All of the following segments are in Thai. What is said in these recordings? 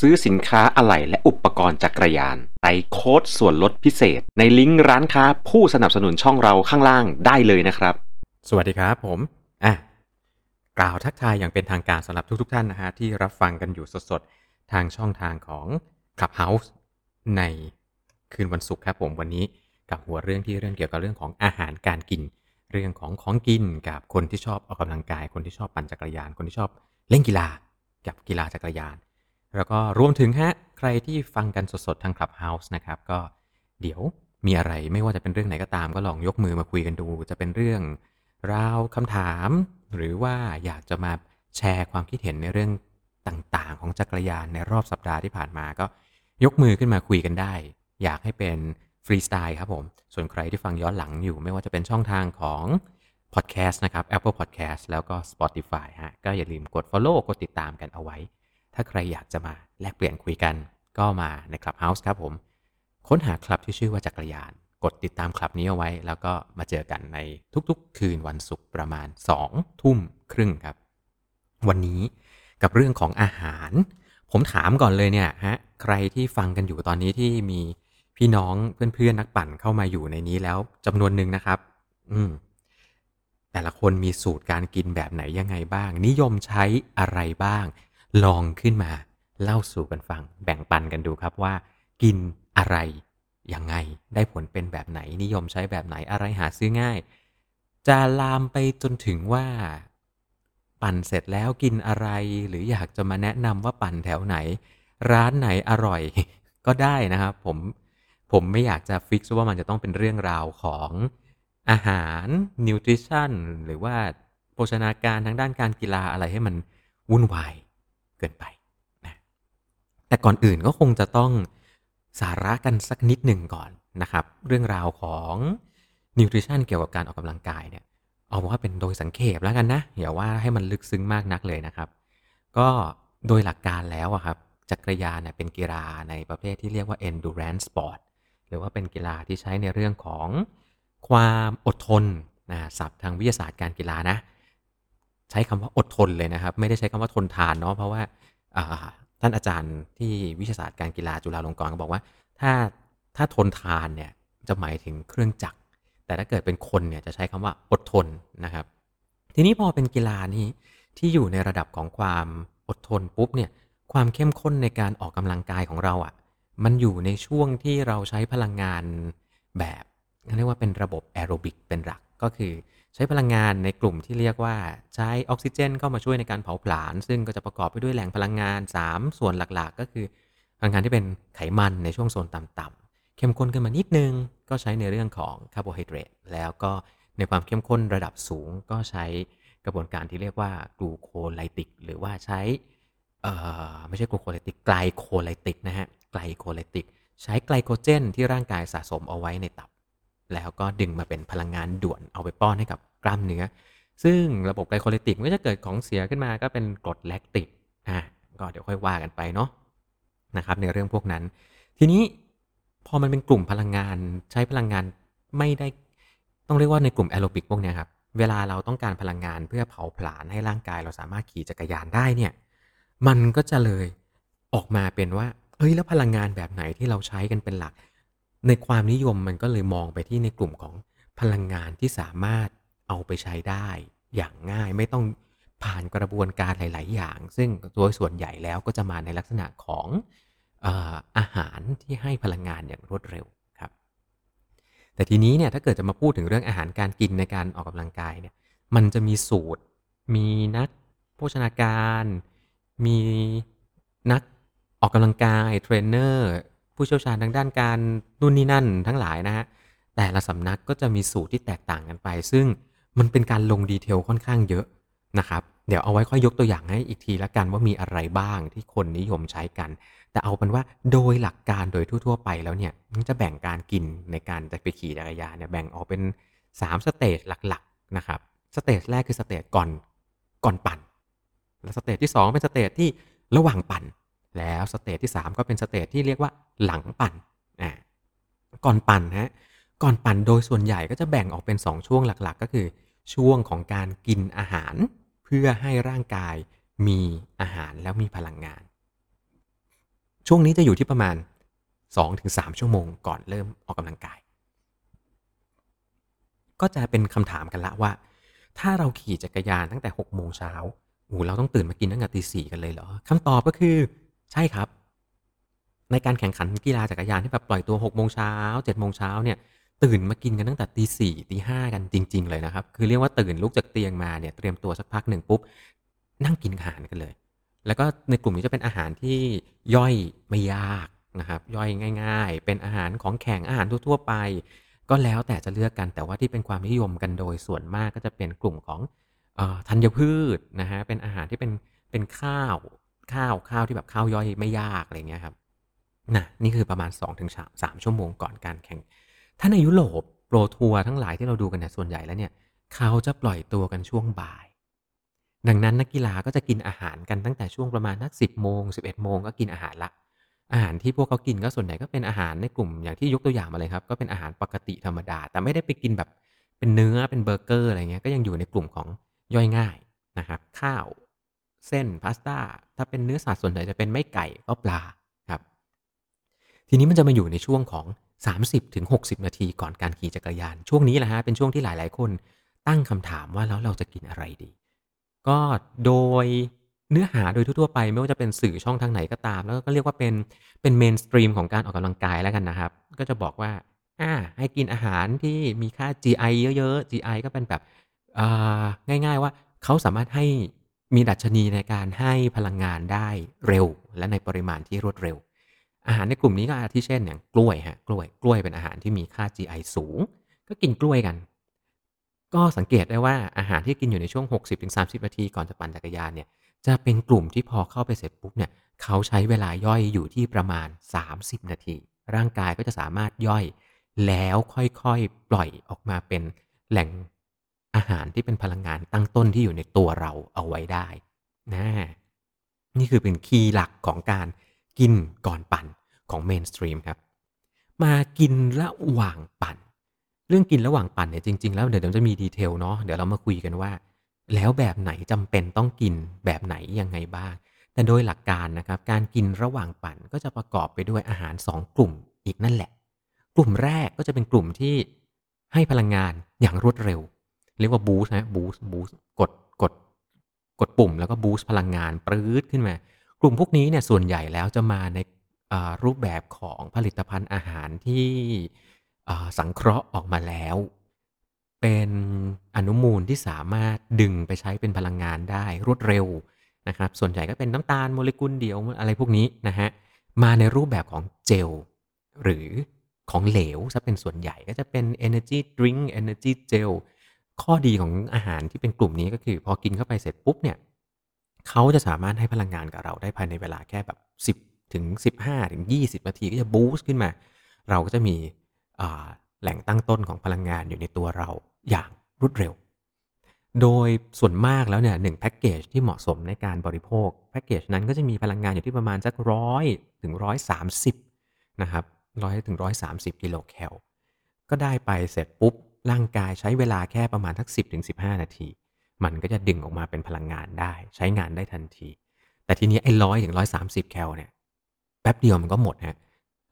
ซื้อสินค้าอะไหล่และอุปกรณ์จักรยานใส่โค้ดส่วนลดพิเศษ ในลิงก์ร้านค้าผู้สนับสนุนช่องเราข้างล่างได้เลยนะครับ สวัสดีครับผมอะกล่าวทักทายอย่างเป็นทางการสำหรับทุกๆทท่านนะฮะที่รับฟังกันอยู่สดๆ ทางช่องทางของ Clubhouse ในคืนวันศุกร์ครับผมวันนี้กับหัวเรื่องที่เรื่องเกี่ยวกับเรื่องของอาหารการกิน เรื่องของของกินกับคนที่ชอบออกกำลังกาย คนที่ชอบปั่นจักรยาน คนที่ชอบเล่นกีฬากับกีฬาจักรยาน แล้วก็รวมถึงฮะใครที่ฟังกันสดๆทาง Clubhouse นะครับก็เดี๋ยวมีอะไรไม่ว่าจะเป็นเรื่องไหนก็ตามก็ลองยกมือมาคุยกันดู จะเป็นเรื่องราวคำถาม หรือว่าอยากจะมาแชร์ความคิดเห็นในเรื่องต่างๆ ของจักรยานในรอบสัปดาห์ที่ผ่านมาก็ยกมือขึ้นมาคุยกันได้ อยากให้เป็นฟรีสไตล์ครับผม ส่วนใครที่ฟังย้อนหลังอยู่ ไม่ว่าจะเป็นช่องทางของ Podcast นะครับ Apple Podcast แล้วก็ Spotify ฮะก็อย่าลืมกด Follow กดติดตามกันเอาไว้ ถ้าใครอยากจะมาแลกเปลี่ยนคุยกัน ก็มาใน Clubhouse ครับผม ค้นหาคลับที่ชื่อว่าจักรยาน กดติดตามคลับนี้เอาไว้ แล้วก็มาเจอกันในทุกๆ คืนวันศุกร์ประมาณ 2 ทุ่มครึ่งครับ วันนี้กับเรื่องของอาหาร ผมถามก่อนเลยเนี่ยฮะใครที่ฟังกันอยู่ตอนนี้ที่มีพี่น้องเพื่อนๆนักปั่นเข้ามาอยู่ในนี้แล้วจำนวนหนึ่งนะครับ อืมแต่ละคนมีสูตรการกินแบบไหนยังไงบ้าง นิยมใช้อะไรบ้าง ลองขึ้นมาเล่าสู่กันฟัง แบ่งปันกันดูครับว่า กินอะไรยังไงได้ผลเป็นแบบไหนนิยมใช้แบบไหนอะไรหาซื้อง่าย จะลามไปจนถึงว่า ปั่นเสร็จแล้วกินอะไรหรืออยากจะมาแนะนำว่าปั่นแถวไหน ร้านไหนอร่อย ก็ได้นะครับผมผมไม่อยากจะฟิกซ์ว่ามันจะต้องเป็นเรื่องราวของอาหารนิวทริชั่นหรือว่าโภชนาการทางด้านการกีฬาอะไรให้มันวุ่นวาย เกินไปนะแต่ก่อนอื่นก็คงจะต้องสาระกันสักนิดหนึ่งก่อนนะครับ เรื่องราวของนิวทริชั่นเกี่ยวกับการออกกำลังกายเนี่ยเอาว่าเป็นโดยสังเขปแล้วกันนะอย่าว่าให้มันลึกซึ้งมากนักเลยนะครับ ก็โดยหลักการแล้วอะครับจักรยานเนี่ยเป็นกีฬาในประเภทที่เรียกว่า endurance sport หรือว่าเป็นกีฬาที่ใช้ในเรื่องของความอดทนนะศัพท์ทางวิทยาศาสตร์การกีฬานะ ใช้คำว่าอดทนเลยนะครับ ไม่ได้ใช้คำว่าทนทานเนาะเพราะว่าท่านอาจารย์ที่วิทยาศาสตร์การกีฬาจุฬาลงกรณ์ก็บอกว่า ถ้าถ้าทนทานเนี่ยจะหมายถึงเครื่องจักร แต่ถ้าเกิดเป็นคนเนี่ยจะใช้คำว่าอดทนนะครับ ทีนี้พอเป็นกีฬานี้ที่อยู่ในระดับของความอดทนปุ๊บเนี่ยความเข้มข้นในการออกกำลังกายของเราอะ่ะมันอยู่ในช่วงที่เราใช้พลังงานแบบเรียกว่าเป็นระบบแอโรบิกเป็นหลักก็คือ ใช้พลังงานในกลุ่มที่เรียกว่าใช้ออกซิเจนเข้ามาช่วยในการเผาผลาญ ซึ่งก็จะประกอบไปด้วยแหล่งพลังงาน 3 ส่วนหลักๆ ก็คือ พลังงานที่เป็นไขมันในช่วงโซนต่ำๆเข้มข้นขึ้นมานิดนึง ก็ใช้ในเรื่องของคาร์โบไฮเดรตแล้วก็ในความเข้มข้นระดับสูงก็ใช้กระบวนการที่เรียกว่า glucolytic หรือว่าใช้ไม่ใช่ glucolytic glycolytic นะฮะ glycolytic ใช้ไกลโคเจนที่ร่างกายสะสมเอาไว้ในตับ แล้วก็ดึงมาเป็นพลังงานด่วนเอาไปป้อนให้กับกล้ามเนื้อ ซึ่งระบบ glycolytic ก็จะเกิดของเสียขึ้นมาก็เป็นกรดแลคติกอะก็เดี๋ยวค่อยว่ากันไปเนาะนะครับในเรื่องพวกนั้น ทีนี้พอมันเป็นกลุ่มพลังงานใช้พลังงานไม่ได้ต้องเรียกว่าในกลุ่มแอโรบิกพวกนี้ครับเวลาเราต้องการพลังงานเพื่อเผาผลาญให้ร่างกายเราสามารถขี่จักรยานได้เนี่ยมันก็จะเลยออกมาเป็นว่าเฮ้ยแล้วพลังงานแบบไหนที่เราใช้กันเป็นหลัก ในความนิยมมันก็เลยมองไปที่ในกลุ่มของพลังงานที่สามารถเอาไปใช้ได้อย่างง่ายไม่ต้องผ่านกระบวนการหลาย ๆ อย่าง ซึ่งโดยส่วนใหญ่แล้วก็จะมาในลักษณะของอาหารที่ให้พลังงานอย่างรวดเร็วครับ แต่ทีนี้เนี่ยถ้าเกิดจะมาพูดถึงเรื่องอาหารการกินในการออกกำลังกายเนี่ยมันจะมีสูตร มีนักโภชนาการ มีนักออกกำลังกายเทรนเนอร์ ผู้เชี่ยวชาญทางด้านการนู่นนี่นั่นทั้งหลายนะฮะแต่ละสำนักก็จะมีสูตรที่แตกต่างกันไป ซึ่งมันเป็นการลง detail ค่อนข้างเยอะนะครับ เดี๋ยวเอาไว้ค่อยยกตัวอย่างให้อีกทีละกันว่ามีอะไรบ้างที่คนนิยมใช้กัน แต่เอาเป็นว่าโดยหลักการโดยทั่ว ๆ ไปแล้วเนี่ยมันจะแบ่งการกินในการจะไปขี่จักรยานเนี่ยแบ่งออกเป็น3 stage หลักๆนะครับ stage แรกคือ stage ก่อนก่อนปั่น และ stage ที่ 2 เป็น stage ที่ระหว่างปั่น แล้ว stage ที่ 3 ก็เป็น stage ที่เรียกว่าหลังปั่นอ่าก่อนปั่นฮะก่อนปั่นโดยส่วนใหญ่ก็จะแบ่งออกเป็น 2 ช่วงหลักๆ ก็คือ ช่วงของการกินอาหาร เพื่อให้ร่างกายมีอาหารแล้วมีพลังงาน ช่วงนี้จะอยู่ที่ประมาณ 2-3 ชั่วโมงก่อนเริ่มออกกำลังกาย ก็จะเป็นคำถามกันละว่า ถ้าเราขี่จักรยานตั้งแต่6โมงเช้าโอ้เราต้องตื่นมากินตั้งแต่ตีสี่กันเลยเหรอคำตอบก็คือ ใช่ครับ ในการแข่งขันกีฬาจักรยานที่แบบปล่อยตัว6โมงเช้า7โมงเช้าเนี่ยตื่นมากินกันตั้งแต่ตีสี่ตีห้ากันจริง ๆ เลยนะครับ คือเรียกว่าตื่นลุกจากเตียงมาเนี่ยเตรียมตัวสักพักหนึ่งปุ๊บ นั่งกินอาหารกันเลย แล้วก็ในกลุ่มนี้จะเป็นอาหารที่ย่อยไม่ยากนะครับย่อยง่าย ๆ เป็นอาหารของแข็งอาหารทั่ว ๆ ไป ก็แล้วแต่จะเลือกกันแต่ว่าที่เป็นความนิยมกันโดยส่วนมากก็จะเป็นกลุ่มของธัญพืชนะฮะเป็นอาหารที่เป็นเป็นข้าว ข้าวข้าวที่แบบข้าวย่อยไม่ยากอะไรเงี้ยครับนะนี่คือประมาณ2-3ถึง3ชั่วโมงก่อนการแข่ง ถ้าในยุโรปโปรทัวร์ทั้งหลายที่เราดูกันเนี่ยส่วนใหญ่แล้วเนี่ยเขาจะปล่อยตัวกันช่วงบ่าย ดังนั้นนักกีฬาก็จะกินอาหารกันตั้งแต่ช่วงประมาณนักสิบโมงสิบเอ็ดโมงก็กินอาหารละ อาหารที่พวกเขากินก็ส่วนใหญ่ก็เป็นอาหารในกลุ่มอย่างที่ยกตัวอย่างมาเลยครับ ก็เป็นอาหารปกติธรรมดา แต่ไม่ได้ไปกินแบบเป็นเนื้อเป็นเบอร์เกอร์อะไรเงี้ยก็ยังอยู่ในกลุ่มของย่อยง่ายนะครับข้าว เส้นพาสต้าถ้าเป็นเนื้อสัตว์ส่วนใหญ่จะเป็นไม่ไก่ก็ปลาครับ ทีนี้มันจะมาอยู่ในช่วงของ 30-60 นาทีก่อนการขี่จักรยาน ช่วงนี้แหละฮะเป็นช่วงที่หลายๆ คนตั้งคำถามว่าแล้วเราจะกินอะไรดี ก็โดยเนื้อหาโดยทั่วๆไปไม่ว่าจะเป็นสื่อช่องทางไหนก็ตาม แล้วก็เรียกว่าเป็นเป็น mainstream ของการออกกำลังกายแล้วกันนะครับ ก็จะบอกว่าอ่าให้กินอาหารที่มีค่า GI เยอะๆ GI ก็เป็นแบบอ่าง่ายๆว่าเขาสามารถให้ มีดัชนีในการให้พลังงานได้เร็ว และในปริมาณที่รวดเร็ว อาหารในกลุ่มนี้ก็อาทิเช่นอย่างกล้วยฮะกล้วยกล้วยเป็นอาหารที่มีค่า GI สูง ก็กินกล้วยกัน ก็สังเกตได้ว่าอาหารที่กินอยู่ในช่วง 60-30 นาทีก่อนจะปั่นจักรยานเนี่ยจะเป็นกลุ่มที่พอเข้าไปเสร็จปุ๊บเนี่ยเขาใช้เวลาย่อยอยู่ที่ประมาณ 30 นาที ร่างกายก็จะสามารถย่อยแล้วค่อยๆ ปล่อยออกมาเป็นแหล่ง อาหารที่เป็นพลังงานตั้งต้นที่อยู่ในตัวเราเอาไว้ได้นะนี่คือเป็น key หลักของการกินก่อนปั่นของ mainstream ครับ มากินระหว่างปั่น เรื่องกินระหว่างปั่นเนี่ยจริง ๆ แล้วเดี๋ยวจะมี detail เนาะเดี๋ยวเรามาคุยกันว่า แล้วแบบไหนจำเป็นต้องกินแบบไหนยังไงบ้าง แต่โดยหลักการนะครับการกินระหว่างปั่นก็จะประกอบไปด้วยอาหาร 2 กลุ่มอีกนั่นแหละ กลุ่มแรกก็จะเป็นกลุ่มที่ให้พลังงานอย่างรวดเร็ว เรียกว่าบูสต์นะบูสต์บูสต์กดกดกดปุ่มแล้วก็บูสต์พลังงานปรื๊ดขึ้นมา กลุ่มพวกนี้เนี่ยส่วนใหญ่แล้วจะมาในรูปแบบของผลิตภัณฑ์อาหารที่สังเคราะห์ออกมาแล้ว เป็นอนุมูลที่สามารถดึงไปใช้เป็นพลังงานได้รวดเร็วนะครับ ส่วนใหญ่ก็เป็นน้ำตาลโมเลกุลเดียวอะไรพวกนี้นะฮะมาในรูปแบบของเจลหรือของเหลวซะเป็นส่วนใหญ่ก็จะเป็น energy drink energy gel ข้อดีของอาหารที่เป็นกลุ่มนี้ก็คือ พอกินเข้าไปเสร็จปุ๊บเนี่ยเขาจะสามารถให้พลังงานกับเราได้ภายในเวลาแค่แบบ 10 ถึง 15 ถึง 20 นาทีก็จะบูสต์ขึ้นมา เราก็จะมีแหล่งตั้งต้นของพลังงานอยู่ในตัวเราอย่างรวดเร็ว โดยส่วนมากแล้วเนี่ยหนึ่งแพ็กเกจที่เหมาะสมในการบริโภคแพ็กเกจนั้นก็จะมีพลังงานอยู่ที่ประมาณสักร้อยถึงร้อยสามสิบนะครับร้อยถึงร้อยสามสิบกิโลแคลก็ได้ไปเสร็จปุ๊บ ร่างกายใช้เวลาแค่ประมาณทักสิบถึงสิบห้านาที มันก็จะดึงออกมาเป็นพลังงานได้ ใช้งานได้ทันที แต่ทีนี้ไอ้ร้อยถึงร้อยสามสิบแคลเนี่ยแป๊บเดียวมันก็หมดฮะ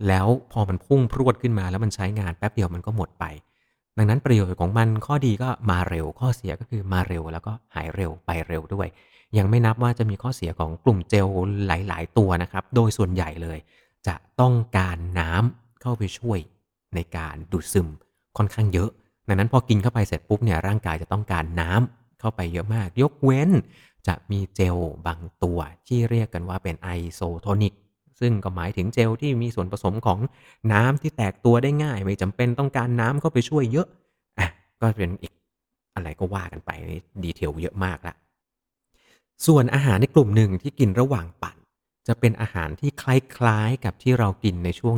แล้วพอมันพุ่งพรวดขึ้นมาแล้วมันใช้งานแป๊บเดียวมันก็หมดไป ดังนั้นประโยชน์ของมันข้อดีก็มาเร็วข้อเสียก็คือมาเร็วแล้วก็หายเร็วไปเร็วด้วย ยังไม่นับว่าจะมีข้อเสียของกลุ่มเจลหลาย ๆ ตัวนะครับ โดยส่วนใหญ่เลย จะต้องการน้ำเข้าไปช่วยในการดูดซึมค่อนข้างเยอะ ดังนั้นพอกินเข้าไปเสร็จปุ๊บเนี่ยร่างกายจะต้องการน้ำเข้าไปเยอะมาก ยกเว้นจะมีเจลบางตัวที่เรียกกันว่าเป็น isotonic ซึ่งก็หมายถึงเจลที่มีส่วนผสมของน้ำที่แตกตัวได้ง่าย ไม่จำเป็นต้องการน้ำเข้าไปช่วยเยอะอะก็เป็นอีกอะไรก็ว่ากันไป detail เยอะมากละส่วนอาหารในกลุ่มหนึ่งที่กินระหว่างปั่น จะเป็นอาหารที่คล้ายๆกับที่เรากินในช่วง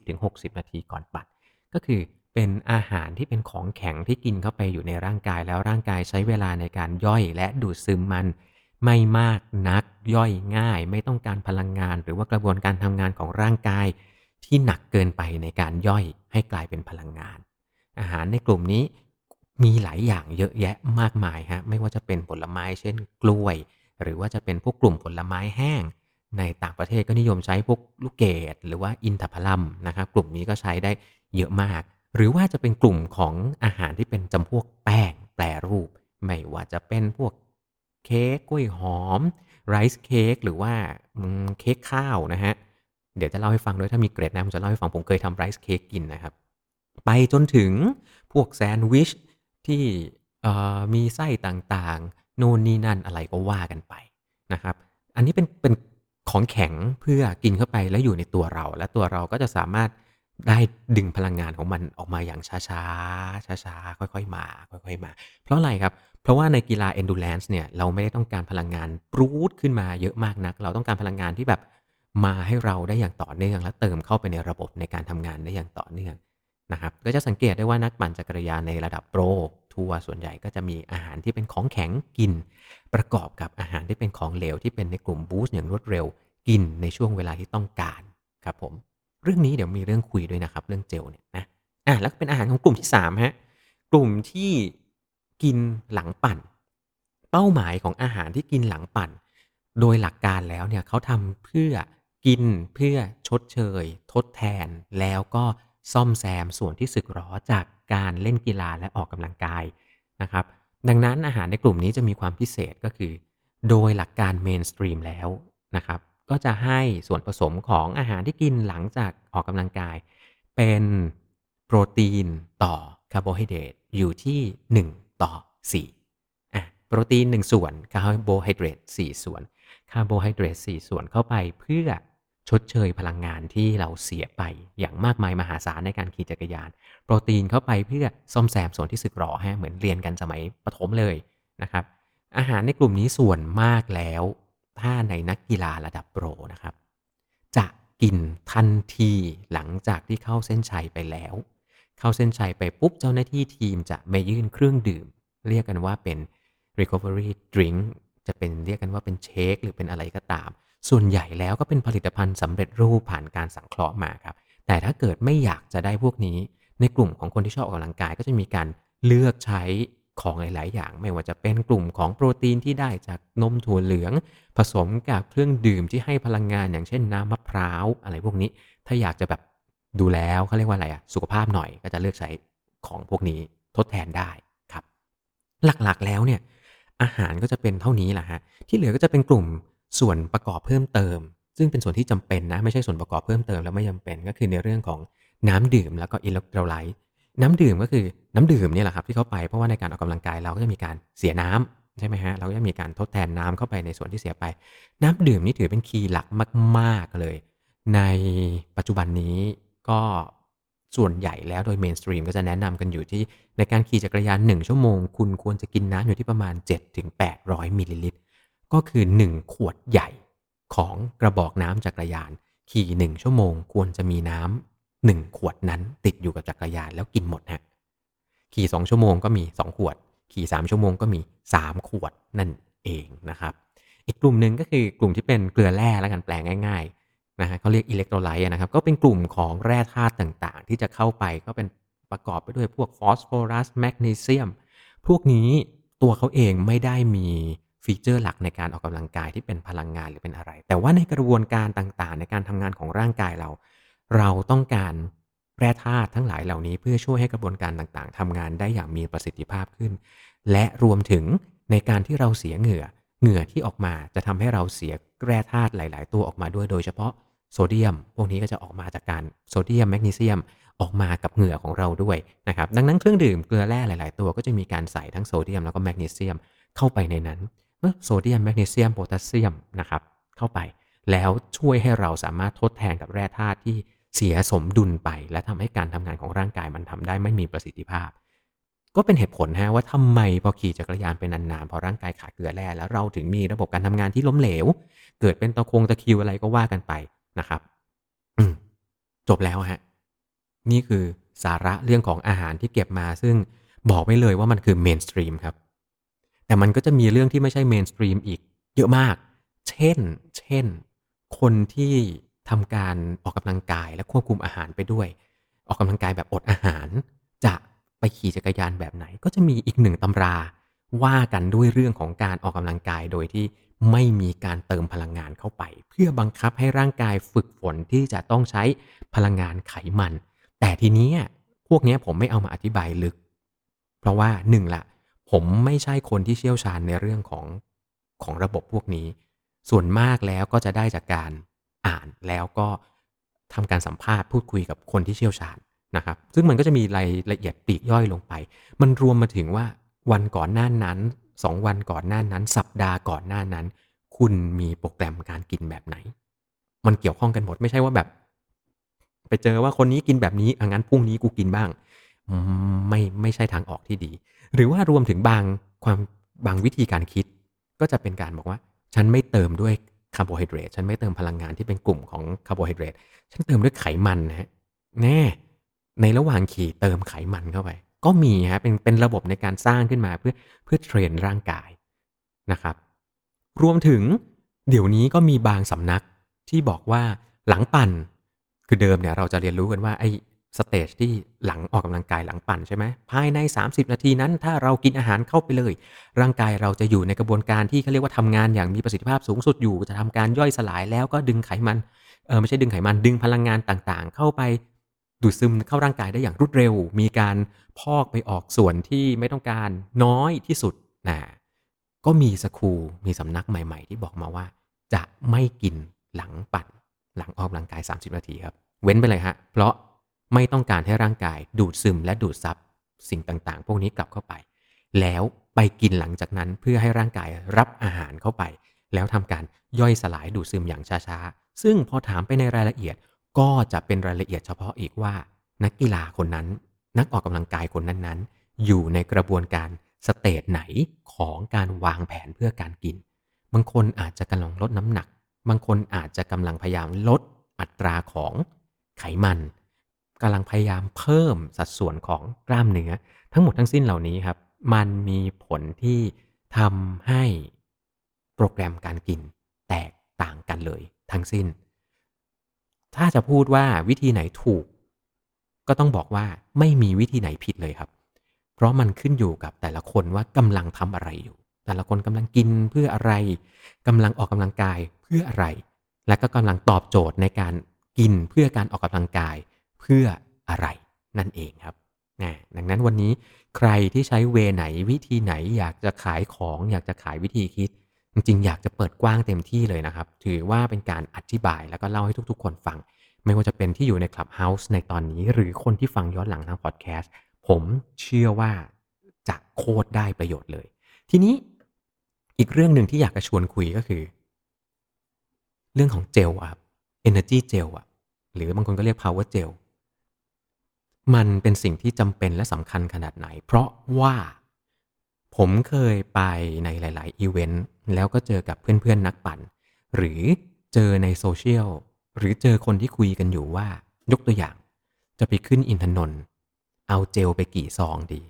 30-60 นาทีก่อนปั่น ก็คือ เป็นอาหารที่เป็นของแข็งที่กินเข้าไปอยู่ในร่างกายแล้วร่างกายใช้เวลาในการย่อยและดูดซึมมัน ไม่มากนักย่อยง่าย ไม่ต้องการพลังงาน หรือว่ากระบวนการทำงานของร่างกาย ที่หนักเกินไปในการย่อยให้กลายเป็นพลังงาน อาหารในกลุ่มนี้มีหลายอย่างเยอะแยะมากมายฮะไม่ว่าจะเป็นผลไม้เช่น กล้วย หรือว่าจะเป็นพวกกลุ่มผลไม้แห้ง ในต่างประเทศก็นิยมใช้พวกลูกเกดหรือว่าอินทผลัมนะครับกลุ่มนี้ก็ใช้ได้เยอะมาก หรือว่าจะเป็นกลุ่มของอาหารที่เป็นจำพวกแป้งแปรรูป ไม่ว่าจะเป็นพวกเค้กกล้วยหอมไรซ์เค้กหรือว่าเค้กข้าวนะฮะ เดี๋ยวจะเล่าให้ฟังด้วยถ้ามีเกรดนะผมจะเล่าให้ฟังผมเคยทำไรซ์เค้กกินนะครับ ไปจนถึงพวกแซนด์วิชที่มีไส้ต่างๆ โน่นนี่นั่นอะไรก็ว่ากันไปนะครับ อันนี้เป็นเป็นของแข็งเพื่อกินเข้าไปแล้วอยู่ในตัวเรา และตัวเราก็จะสามารถ ได้ดึงพลังงานของมันออกมาอย่างช้าๆช้าๆค่อยๆ มา ค่อยๆ มา เพราะอะไรครับ เพราะว่าในกีฬา endurance เนี่ยเราไม่ได้ต้องการพลังงานปรูดขึ้นมาเยอะมากนัก เราต้องการพลังงานที่แบบมาให้เราได้อย่างต่อเนื่อง และเติมเข้าไปในระบบในการทำงานได้อย่างต่อเนื่องนะครับก็จะสังเกตได้ว่านักปั่นจักรยานในระดับโปรทัวร์ส่วนใหญ่ก็จะมีอาหารที่เป็นของแข็งกิน ประกอบกับอาหารที่เป็นของเหลวที่เป็นในกลุ่มบูสต์อย่างรวดเร็วกินในช่วงเวลาที่ต้องการครับผม เรื่องนี้เดี๋ยวมีเรื่องคุยด้วยนะครับ เรื่องเจลเนี่ยนะอะแล้วเป็นอาหารของกลุ่มที่3ฮะกลุ่มที่กินหลังปั่น เป้าหมายของอาหารที่กินหลังปั่น โดยหลักการแล้วเนี่ยเขาทำเพื่อกินเพื่อชดเชย ทดแทน แล้วก็ซ่อมแซมส่วนที่สึกหรอจากการเล่นกีฬาและออกกำลังกายนะครับ ดังนั้นอาหารในกลุ่มนี้จะมีความพิเศษก็คือ โดยหลักการเมนสตรีมแล้วนะครับ ก็จะให้ส่วนผสมของอาหารที่กินหลังจากออกกำลังกาย เป็นโปรตีนต่อคาร์โบไฮเดรตอยู่ที่ 1 ต่อ 4อะโปรตีน 1 ส่วนคาร์โบไฮเดรต4 ส่วนคาร์โบไฮเดรต4 ส่วนเข้าไปเพื่อชดเชยพลังงานที่เราเสียไปอย่างมากมายมหาศาลในการขี่จักรยาน โปรตีนเข้าไปเพื่อซ่อมแซมส่วนที่สึกหรอฮะเหมือนเรียนกันสมัยประถมเลยนะครับอาหารในกลุ่มนี้ส่วนมากแล้ว ถ้าในนักกีฬาระดับโปรนะครับ จะกินทันทีหลังจากที่เข้าเส้นชัยไปแล้ว เข้าเส้นชัยไปปุ๊บเจ้าหน้าที่ทีมจะไมายื่นเครื่องดื่ม เรียกกันว่าเป็น recovery drink จะเป็นเรียกกันว่าเป็นเชคหรือเป็นอะไรก็ตาม ส่วนใหญ่แล้วก็เป็นผลิตภัณฑ์สำเร็จรูปผ่านการสังเคราะห์มาครับ แต่ถ้าเกิดไม่อยากจะได้พวกนี้ ในกลุ่มของคนที่ชอบออกกำลังกายก็จะมีการเลือกใช้ ของหลาย ๆ อย่าง ไม่ว่าจะเป็นกลุ่มของโปรตีนที่ได้จากนมถั่วเหลือง ผสมกับเครื่องดื่มที่ให้พลังงานอย่างเช่นน้ำมะพร้าวอะไรพวกนี้ ถ้าอยากจะแบบดูแล้วเขาเรียกว่าอะไรอะสุขภาพหน่อยก็จะเลือกใช้ของพวกนี้ทดแทนได้ครับ หลักๆแล้วเนี่ยอาหารก็จะเป็นเท่านี้แหละฮะที่เหลือก็จะเป็นกลุ่มส่วนประกอบเพิ่มเติม ซึ่งเป็นส่วนที่จำเป็นนะไม่ใช่ส่วนประกอบเพิ่มเติมแล้วไม่จาเป็น ก็คือในเรื่องของน้ำดื่มแล้วก็อิเล็กโทรไลต์ น้ำดื่มก็คือน้ำดื่มเนี่ยแหละครับที่เข้าไปเพราะว่าในการออกกำลังกายเราก็จะมีการเสียน้ำใช่ไหมฮะเราก็จะมีการทดแทนน้ำเข้าไปในส่วนที่เสียไป น้ำดื่มนี่ถือเป็น key หลักมาก ๆเลย ในปัจจุบันนี้ก็ส่วนใหญ่แล้วโดย mainstream ก็จะแนะนำกันอยู่ที่ในการขี่จักรยาน 1 ชั่วโมง คุณควรจะกินน้ำอยู่ที่ประมาณ 7-800มิลลิลิตรก็คือ 1 ขวดใหญ่ของกระบอกน้ำจักรยาน ขี่ 1 ชั่วโมง ควรจะมีน้ำ หนึ่งขวดนั้นติดอยู่กับจักรยานแล้วกินหมดฮะขี่2ชั่วโมงก็มี2ขวด ขี่3ชั่วโมงก็มี3ขวดนั่นเองนะครับ อีกกลุ่มหนึ่งก็คือกลุ่มที่เป็นเกลือแร่แล้วกันแปลงง่ายๆนะฮะเขาเรียกอิเล็กโทรไลต์นะครับ ก็เป็นกลุ่มของแร่ธาตุต่างๆ ที่จะเข้าไปก็เป็นประกอบไปด้วยพวกฟอสฟอรัสแมกนีเซียมพวกนี้ตัวเขาเองไม่ได้มีฟีเจอร์หลักในการออกกำลังกายที่เป็นพลังงานหรือเป็นอะไร แต่ว่าในกระบวนการต่างๆ ในการทำงานของร่างกายเรา เราต้องการแร่ธาตุทั้งหลายเหล่านี้ เพื่อช่วยให้กระบวนการต่างๆทำงานได้อย่างมีประสิทธิภาพขึ้น และรวมถึงในการที่เราเสียเหงื่อ เหงื่อที่ออกมาจะทำให้เราเสียแร่ธาตุหลาย ๆ ตัวออกมาด้วยโดยเฉพาะโซเดียม พวกนี้ก็จะออกมาจากการโซเดียมแมกนีเซียมออกมากับเหงื่อของเราด้วยนะครับ ดังนั้นเครื่องดื่มเกลือแร่หลาย ๆ ตัวก็จะมีการใส่ทั้งโซเดียมแล้วก็แมกนีเซียมเข้าไปในนั้นโซเดียมแมกนีเซียมโพแทสเซียมนะครับเข้าไป แล้วช่วยให้เราสามารถทดแทนกับแร่ธาตุที่ เสียสมดุลไป และทำให้การทำงานของร่างกายมันทำได้ไม่มีประสิทธิภาพ ก็เป็นเหตุผลฮะว่าทำไมพอขี่จักรยานเป็นนานๆพอร่างกายขาดเกลือแร่แล้วเราถึงมีระบบการทำงานที่ล้มเหลว เกิดเป็นตะคงตะคิวอะไรก็ว่ากันไปนะครับจบแล้วฮะนี่คือสาระเรื่องของอาหารที่เก็บมา ซึ่งบอกไว้เลยว่ามันคือ mainstream ครับ แต่มันก็จะมีเรื่องที่ไม่ใช่ mainstream อีกเยอะมาก เช่น เช่น คนที่ ทำการออกกำลังกายและควบคุมอาหารไปด้วย ออกกำลังกายแบบอดอาหาร จะไปขี่จักรยานแบบไหน ก็จะมีอีกหนึ่งตำราว่ากันด้วยเรื่องของการออกกำลังกายโดยที่ไม่มีการเติมพลังงานเข้าไป เพื่อบังคับให้ร่างกายฝึกฝนที่จะต้องใช้พลังงานไขมัน แต่ทีนี้พวกนี้ผมไม่เอามาอธิบายลึก เพราะว่าหนึ่งละผมไม่ใช่คนที่เชี่ยวชาญในเรื่องของของระบบพวกนี้ ส่วนมากแล้วก็จะได้จากการ อ่านแล้วก็ทำการสัมภาษณ์พูดคุยกับคนที่เชี่ยวชาญนะครับ ซึ่งมันก็จะมีรายละเอียดปลีกย่อยลงไป มันรวมมาถึงว่าวันก่อนหน้านั้นสองวันก่อนหน้านั้น สัปดาห์ก่อนหน้านั้น คุณมีโปรแกรมการกินแบบไหน มันเกี่ยวข้องกันหมดไม่ใช่ว่าแบบ ไปเจอว่าคนนี้กินแบบนี้อ๋องั้นพรุ่งนี้กูกินบ้างไม่ไม่ใช่ทางออกที่ดี หรือว่ารวมถึงบางความบางวิธีการคิด ก็จะเป็นการบอกว่า ฉันไม่เติมด้วย คาร์โบไฮเดรตฉันไม่เติมพลังงานที่เป็นกลุ่มของคาร์โบไฮเดรตฉันเติมด้วยไขมันนะฮะแน่ในระหว่างขี่เติมไขมันเข้าไป ก็มีฮะเป็นเป็นระบบในการสร้างขึ้นมาเพื่อเพื่อ train ร่างกายนะครับ รวมถึงเดี๋ยวนี้ก็มีบางสำนักที่บอกว่าหลังปั่นคือเดิมเนี่ยเราจะเรียนรู้กันว่าไอ้ stage ที่หลังออกกำลังกายหลังปั่นใช่ไหมภายใน 30 นาทีนั้น ถ้าเรากินอาหารเข้าไปเลย ร่างกายเราจะอยู่ในกระบวนการที่เขาเรียกว่าทำงานอย่างมีประสิทธิภาพสูงสุดอยู่ จะทำการย่อยสลายแล้วก็ดึงไขมันเออไม่ใช่ดึงไขมันดึงพลังงานต่างๆ เข้าไปดูดซึมเข้าร่างกายได้อย่างรวดเร็ว มีการพอกไปออกส่วนที่ไม่ต้องการน้อยที่สุดนะก็มีสคูมีสำนักใหม่ ๆ ที่บอกมาว่า จะไม่กินหลังปั่นหลังออกกำลังกาย 30 นาทีครับ เว้นไปเลยฮะ เพราะ ไม่ต้องการให้ร่างกายดูดซึมและดูดซับสิ่งต่างๆ พวกนี้กลับเข้าไป แล้วไปกินหลังจากนั้นเพื่อให้ร่างกายรับอาหารเข้าไป แล้วทำการย่อยสลายดูดซึมอย่างช้าๆ ซึ่งพอถามไปในรายละเอียดก็จะเป็นรายละเอียดเฉพาะอีกว่า นักกีฬาคนนั้น นักออกกำลังกายคนนั้นๆ อยู่ในกระบวนการสเตจไหนของการวางแผนเพื่อการกิน บางคนอาจจะกำลังลดน้ำหนัก บางคนอาจจะกำลังพยายามลดอัตราของไขมัน กำลังพยายามเพิ่มสัดส่วนของกล้ามเนื้อ ทั้งหมดทั้งสิ้นเหล่านี้ครับ มันมีผลที่ทำให้โปรแกรมการกินแตกต่างกันเลยทั้งสิ้น ถ้าจะพูดว่าวิธีไหนถูก ก็ต้องบอกว่าไม่มีวิธีไหนผิดเลยครับ เพราะมันขึ้นอยู่กับแต่ละคนว่ากำลังทำอะไรอยู่ แต่ละคนกำลังกินเพื่ออะไรกำลังออกกำลังกายเพื่ออะไร และก็กำลังตอบโจทย์ในการกินเพื่อการออกกำลังกาย เพื่ออะไรนั่นเองครับนะดังนั้นวันนี้ใครที่ใช้เวไหนวิธีไหนอยากจะขายของ อยากจะขายวิธีคิด จริงๆ อยากจะเปิดกว้างเต็มที่เลยนะครับ ถือว่าเป็นการอธิบายแล้วก็เล่าให้ทุกๆ คนฟัง ไม่ว่าจะเป็นที่อยู่ใน Clubhouse ในตอนนี้ หรือคนที่ฟังย้อนหลังทางพอดแคสต์ผมเชื่อว่าจะโคตรได้ประโยชน์เลย ทีนี้อีกเรื่องหนึ่งที่อยากจะชวนคุยก็คือ เรื่องของเจลอะครับ energy gel อะหรือบางคนก็เรียก power gel มันเป็นสิ่งที่จำเป็นและสำคัญขนาดไหน เพราะว่าผมเคยไปในหลาย ๆ อีเวนต์แล้วก็เจอกับเพื่อน ๆ นักปั่น หรือเจอในโซเชียล หรือเจอคนที่คุยกันอยู่ว่ายกตัวอย่าง จะไปขึ้นอินทนนท์เอาเจลไปกี่ซองดี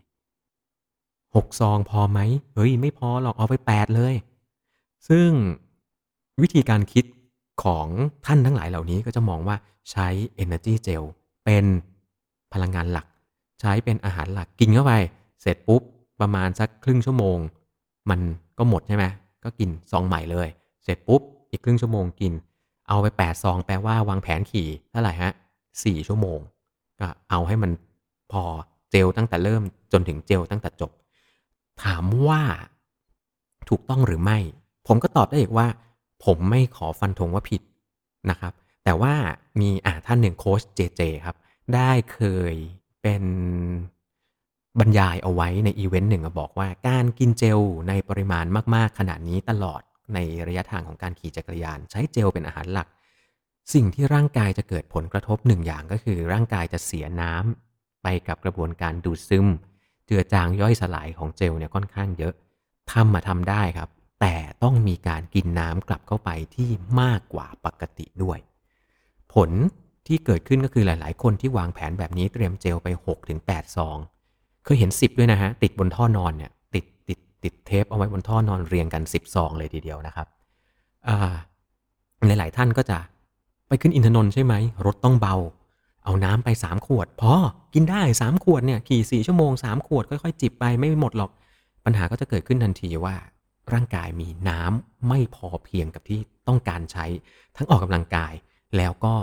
หกซองพอไหมเฮ้ย ไม่พอหรอกเอาไปแปดเลย ซึ่งวิธีการคิดของท่านทั้งหลายเหล่านี้ก็จะมองว่าใช้ Energy Gel เป็น พลังงานหลัก ใช้เป็นอาหารหลักกินเข้าไปเสร็จปุ๊บประมาณสักครึ่งชั่วโมง มันก็หมดใช่ไหมก็กินซองใหม่เลย เสร็จปุ๊บอีกครึ่งชั่วโมงกิน เอาไปแปดซองแปลว่าวางแผนขี่เท่าไหร่ฮะสี่ชั่วโมง ก็เอาให้มันพอเจลตั้งแต่เริ่มจนถึงเจลตั้งแต่จบ ถามว่าถูกต้องหรือไม่ ผมก็ตอบได้อีกว่า ผมไม่ขอฟันธงว่าผิดนะครับ แต่ว่ามีอ่าท่านหนึ่งโค้ชเจเจครับ ได้เคยเป็นบรรยายเอาไว้ในอีเวนต์หนึ่งบอกว่าการกินเจลในปริมาณมาก ๆ ขนาดนี้ตลอดในระยะทางของการขี่จักรยาน ใช้เจลเป็นอาหารหลัก สิ่งที่ร่างกายจะเกิดผลกระทบหนึ่งอย่างก็คือ ร่างกายจะเสียน้ำไปกับกระบวนการดูดซึม เจือจางย่อยสลายของเจลเนี่ยค่อนข้างเยอะทำมาทำได้ครับ แต่ต้องมีการกินน้ำกลับเข้าไปที่มากกว่าปกติด้วย ผล ที่เกิดขึ้นก็คือหลาย ๆ คนที่วางแผนแบบนี้เตรียมเจลไป6-8ซองเคยเห็น 10 ด้วยนะฮะ ติดบนท่อนอนเนี่ยติดติดติดเทปเอาไว้บนท่อนอนเรียงกัน 10 ซองเลยทีเดียวนะครับหลาย ๆ ท่านก็จะไปขึ้นอินทนนท์ใช่ไหม รถต้องเบา เอาน้ำไป 3 ขวด พอ กินได้ 3 ขวดเนี่ยขี่ 4 ชั่วโมง 3 ขวด ค่อย ๆ จิบไปไม่หมดหรอก ปัญหาก็จะเกิดขึ้นทันทีว่าร่างกายมีน้ำไม่พอเพียงกับที่ต้องการใช้ทั้งออกกำลังกาย แล้วก็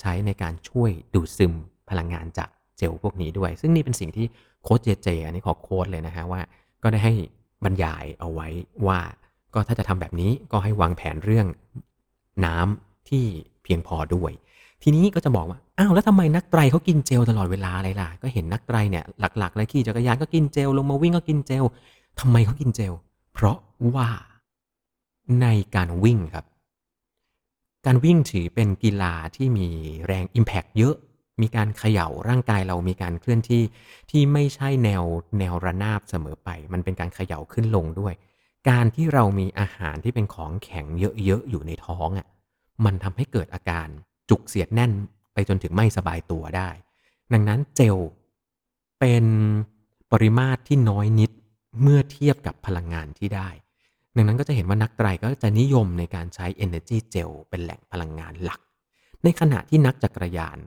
ใช้ในการช่วยดูดซึมพลังงานจากเจลพวกนี้ด้วย ซึ่งนี่เป็นสิ่งที่โค้ชเจเจอันนี้ขอโค้ดเลยนะฮะว่า ก็ได้ให้บรรยายเอาไว้ว่า ก็ถ้าจะทำแบบนี้ก็ให้วางแผนเรื่องน้ำที่เพียงพอด้วย ทีนี้ก็จะบอกว่าอ้าวแล้วทำไมนักไตรเขากินเจลตลอดเวลาอะไรล่ะ ก็เห็นนักไตรเนี่ยหลักๆเลยขี่จักรยานก็กินเจลลงมาวิ่งก็กินเจลทำไมเขากินเจล เพราะว่าในการวิ่งครับ การวิ่งถือเป็นกีฬาที่มีแรง Impact เยอะ มีการเขย่าร่างกายเรามีการเคลื่อนที่ที่ไม่ใช่แนวแนวระนาบเสมอไป มันเป็นการเขย่าขึ้นลงด้วย การที่เรามีอาหารที่เป็นของแข็งเยอะๆอยู่ในท้องอะ่ะมันทำให้เกิดอาการจุกเสียดแน่นไปจนถึงไม่สบายตัวได้ ดังนั้นเจลเป็นปริมาตรที่น้อยนิดเมื่อเทียบกับพลังงานที่ได้ ดังนั้นก็จะเห็นว่านักไตรก็จะนิยมในการใช้ Energy Gel เป็นแหล่งพลังงานหลัก ในขณะที่นักจักรยาน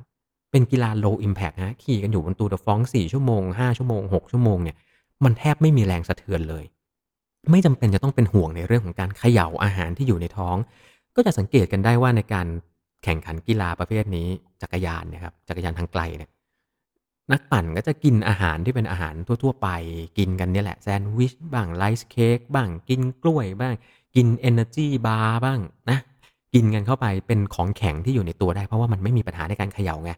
เป็นกีฬา low impact นะขี่กันอยู่บนตูดฟอง 4 ชั่วโมง 5 ชั่วโมง 6 ชั่วโมงเนี่ยมันแทบไม่มีแรงสะเทือนเลย ไม่จำเป็นจะต้องเป็นห่วงในเรื่องของการเขย่าอาหารที่อยู่ในท้อง ก็จะสังเกตกันได้ว่าในการแข่งขันกีฬาประเภทนี้จักรยานนะครับจักรยานทางไกลเนี่ย นักปั่นก็จะกินอาหารที่เป็นอาหารทั่ว ๆ ไป กินกันเนี่ยแหละแซนด์วิชบ้าง rice cake บ้างกินกล้วยบ้าง กิน energy bar บ้างนะกินกันเข้าไปเป็นของแข็งที่อยู่ในตัวได้ เพราะว่ามันไม่มีปัญหาในการเขย่าไง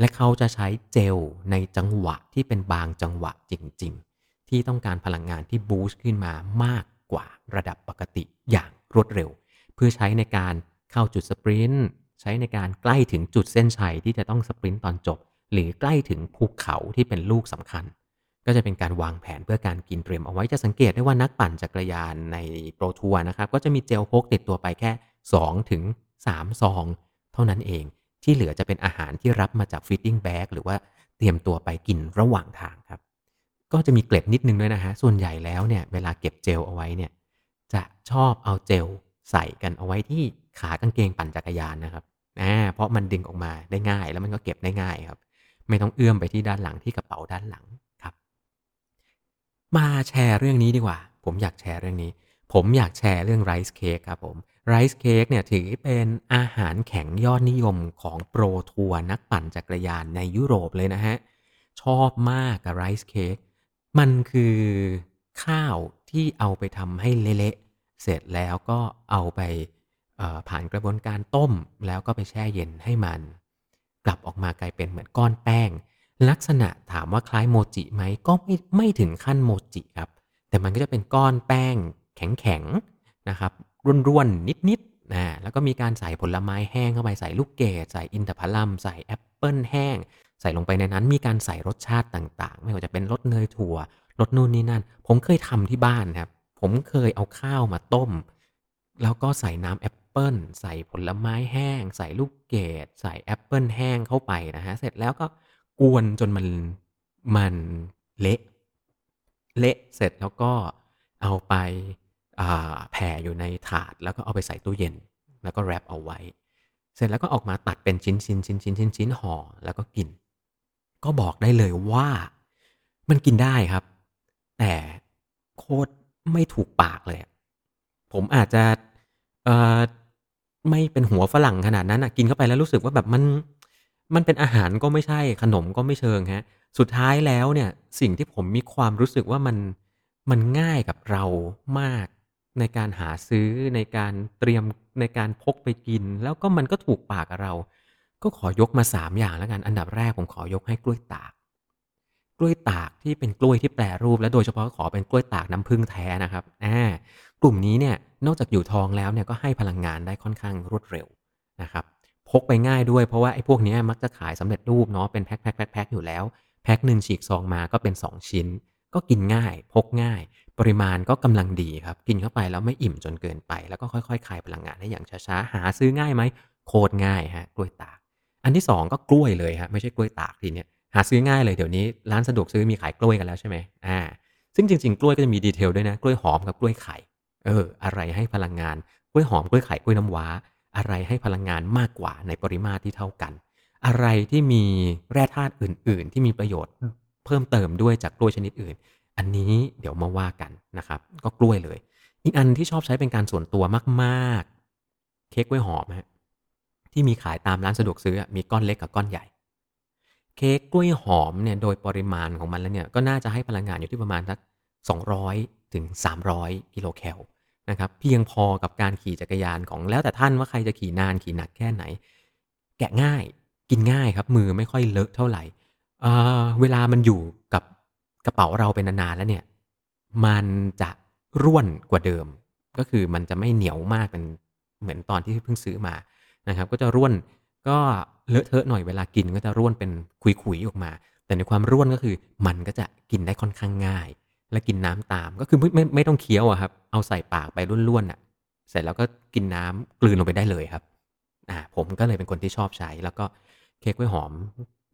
และเขาจะใช้เจลในจังหวะที่เป็นบางจังหวะจริง ๆ ที่ต้องการพลังงานที่บูสต์ขึ้นมามากกว่าระดับปกติอย่างรวดเร็ว เพื่อใช้ในการเข้าจุดสปรินต์ใช้ในการใกล้ถึงจุดเส้นชัยที่จะต้องสปรินต์ตอนจบ หรือใกล้ถึงภูเขาที่เป็นลูกสำคัญ ก็จะเป็นการวางแผนเพื่อการกินเตรียมเอาไว้จะสังเกตได้ว่านักปั่นจักรยานในโปรทัวร์นะครับ ก็จะมีเจลพกติดตัวไปแค่2ถึง3ซอง เท่านั้นเองที่เหลือจะเป็นอาหารที่รับมาจาก feeding bag หรือว่าเตรียมตัวไปกินระหว่างทางครับ ก็จะมีเกร็ดนิดนึงด้วยนะฮะส่วนใหญ่แล้วเนี่ยเวลาเก็บเจลเอาไว้เนี่ยจะชอบเอาเจลใส่กันเอาไว้ที่ขากางเกงปั่นจักรยานนะครับอ่าเพราะมันดึงออกมาได้ง่ายแล้วมันก็เก็บได้ง่ายครับ ไม่ต้องเอื้อมไปที่ด้านหลังที่กระเป๋าด้านหลังครับ มาแชร์เรื่องนี้ดีกว่า ผมอยากแชร์เรื่องนี้ ผมอยากแชร์เรื่องไรซ์เค้กครับผมไรซ์เค้กเนี่ยถือเป็นอาหารแข็งยอดนิยมของโปรทัวร์นักปั่นจักรยานในยุโรปเลยนะฮะ ชอบมากกับไรซ์เค้กมันคือข้าวที่เอาไปทำให้เละๆเสร็จแล้วก็เอาไปผ่านกระบวนการต้มแล้วก็ไปแช่เย็นให้มัน กลับออกมากลายเป็นเหมือนก้อนแป้ง ลักษณะถามว่าคล้ายโมจิไหมก็ไม่ไม่ถึงขั้นโมจิครับ แต่มันก็จะเป็นก้อนแป้งแข็งๆนะครับร่วนๆนิดๆนะแล้วก็มีการใส่ผลไม้แห้งเข้าไปใส่ลูกเกดใส่อินทผลัมใส่แอปเปิลแห้ง ใส่ลงไปในนั้น มีการใส่รสชาติต่างๆ ไม่ว่าจะเป็นรสเนยถั่วรสนู่นนี่นั่น ผมเคยทำที่บ้านครับ ผมเคยเอาข้าวมาต้ม แล้วก็ใส่น้ำแอป เปิลใส่ผลไม้แห้ง ใส่ลูกเกดใส่แอปเปิลแห้งเข้าไปนะฮะ เสร็จแล้วก็กวนจนมันมันเละเละเสร็จแล้วก็เอาไปแผ่อยู่ในถาดแล้วก็เอาไปใส่ตู้เย็น แล้วก็แรปเอาไว้ เสร็จแล้วก็ออกมาตัดเป็นชิ้นชิ้นชิ้นชิ้นชิ้นชิ้นห่อแล้วก็กิน ก็บอกได้เลยว่ามันกินได้ครับ แต่โคตรไม่ถูกปากเลย ผมอาจจะเอ่อ ไม่เป็นหัวฝรั่งขนาดนั้นนะกินเข้าไปแล้วรู้สึกว่าแบบมัน มันเป็นอาหารก็ไม่ใช่ขนมก็ไม่เชิงฮะ สุดท้ายแล้วเนี่ย สิ่งที่ผมมีความรู้สึกว่ามัน มันง่ายกับเรามาก ในการหาซื้อในการเตรียมในการพกไปกิน แล้วก็มันก็ถูกปากเรา ก็ขอยกมา3อย่างแล้วกัน อันดับแรกผมขอยกให้กล้วยตาก กล้วยตากที่เป็นกล้วยที่แปรรูป และโดยเฉพาะขอเป็นกล้วยตากน้ำผึ้งแท้นะครับอ่า กลุ่มนี้เนี่ยนอกจากอยู่ทองแล้วเนี่ยก็ให้พลังงานได้ค่อนข้างรวดเร็วนะครับพกไปง่ายด้วยเพราะว่าไอ้พวกนี้มักจะขายสำเร็จรูปเนาะเป็นแพ็คแพ็คแพ็คอยู่แล้ว แพ็คหนึ่งฉีกซองมาก็เป็น 2 ชิ้น ก็กินง่าย พกง่าย ปริมาณก็กำลังดีครับ กินเข้าไปแล้วไม่อิ่มจนเกินไป แล้วก็ค่อยๆคายพลังงานได้อย่างช้าๆ หาซื้อง่ายไหมโคตรง่ายฮะกล้วยตาก อันที่ 2 ก็กล้วยเลยฮะไม่ใช่กล้วยตากทีเนี้ยหาซื้อง่ายเลยเดี๋ยวนี้ร้านสะดวกซื้อมีขายกล้วยกันแล้วใช่ไหมอ่าซึ่งจริงๆกล้วยก็จะมีดีเทลด้วยนะกล้วยหอมกับกล้วยไข่ เออ อะไรให้พลังงานกล้วยหอมกล้วยไข่กล้วยน้ำว้า อะไรให้พลังงานมากกว่าในปริมาตรที่เท่ากัน อะไรที่มีแร่ธาตุอื่น ๆ ที่มีประโยชน์เพิ่มเติมด้วยจากกล้วยชนิดอื่น อันนี้เดี๋ยวมาว่ากันนะครับ ก็กล้วยเลย อีกอันที่ชอบใช้เป็นการส่วนตัวมากๆ เค้กกล้วยหอมฮะที่มีขายตามร้านสะดวกซื้อมีก้อนเล็กกับก้อนใหญ่ เค้กกล้วยหอมเนี่ยโดยปริมาณของมันแล้วเนี่ยก็น่าจะให้พลังงานอยู่ที่ประมาณสัก200 ถึง 300 กิโลแคลนะครับเพียงพอกับการขี่จักรยานของแล้วแต่ท่านว่าใครจะขี่นานขี่หนักแค่ไหน แกะง่ายกินง่ายครับ มือไม่ค่อยเลอะเท่าไหร่เเวลามันอยู่กับกระเป๋าเราเป็นนานๆแล้วเนี่ย มันจะร่วนกว่าเดิม ก็คือมันจะไม่เหนียวมากเป็นเหมือนตอนที่เพิ่งซื้อมานะครับ ก็จะร่วนก็เลอะเทอะหน่อยเวลากินก็จะร่วนเป็นขุยๆออกมา แต่ในความร่วนก็คือมันก็จะกินได้ค่อนข้างง่าย และกินน้ำตามก็คือไม่ไม่ไม่ต้องเคี้ยวอะครับ เอาใส่ปากไปร่วนๆอะเสร็จแล้วก็กินน้ำกลืนลงไปได้เลยครับอ่าผมก็เลยเป็นคนที่ชอบใช้ แล้วก็เค้กกล้วยหอม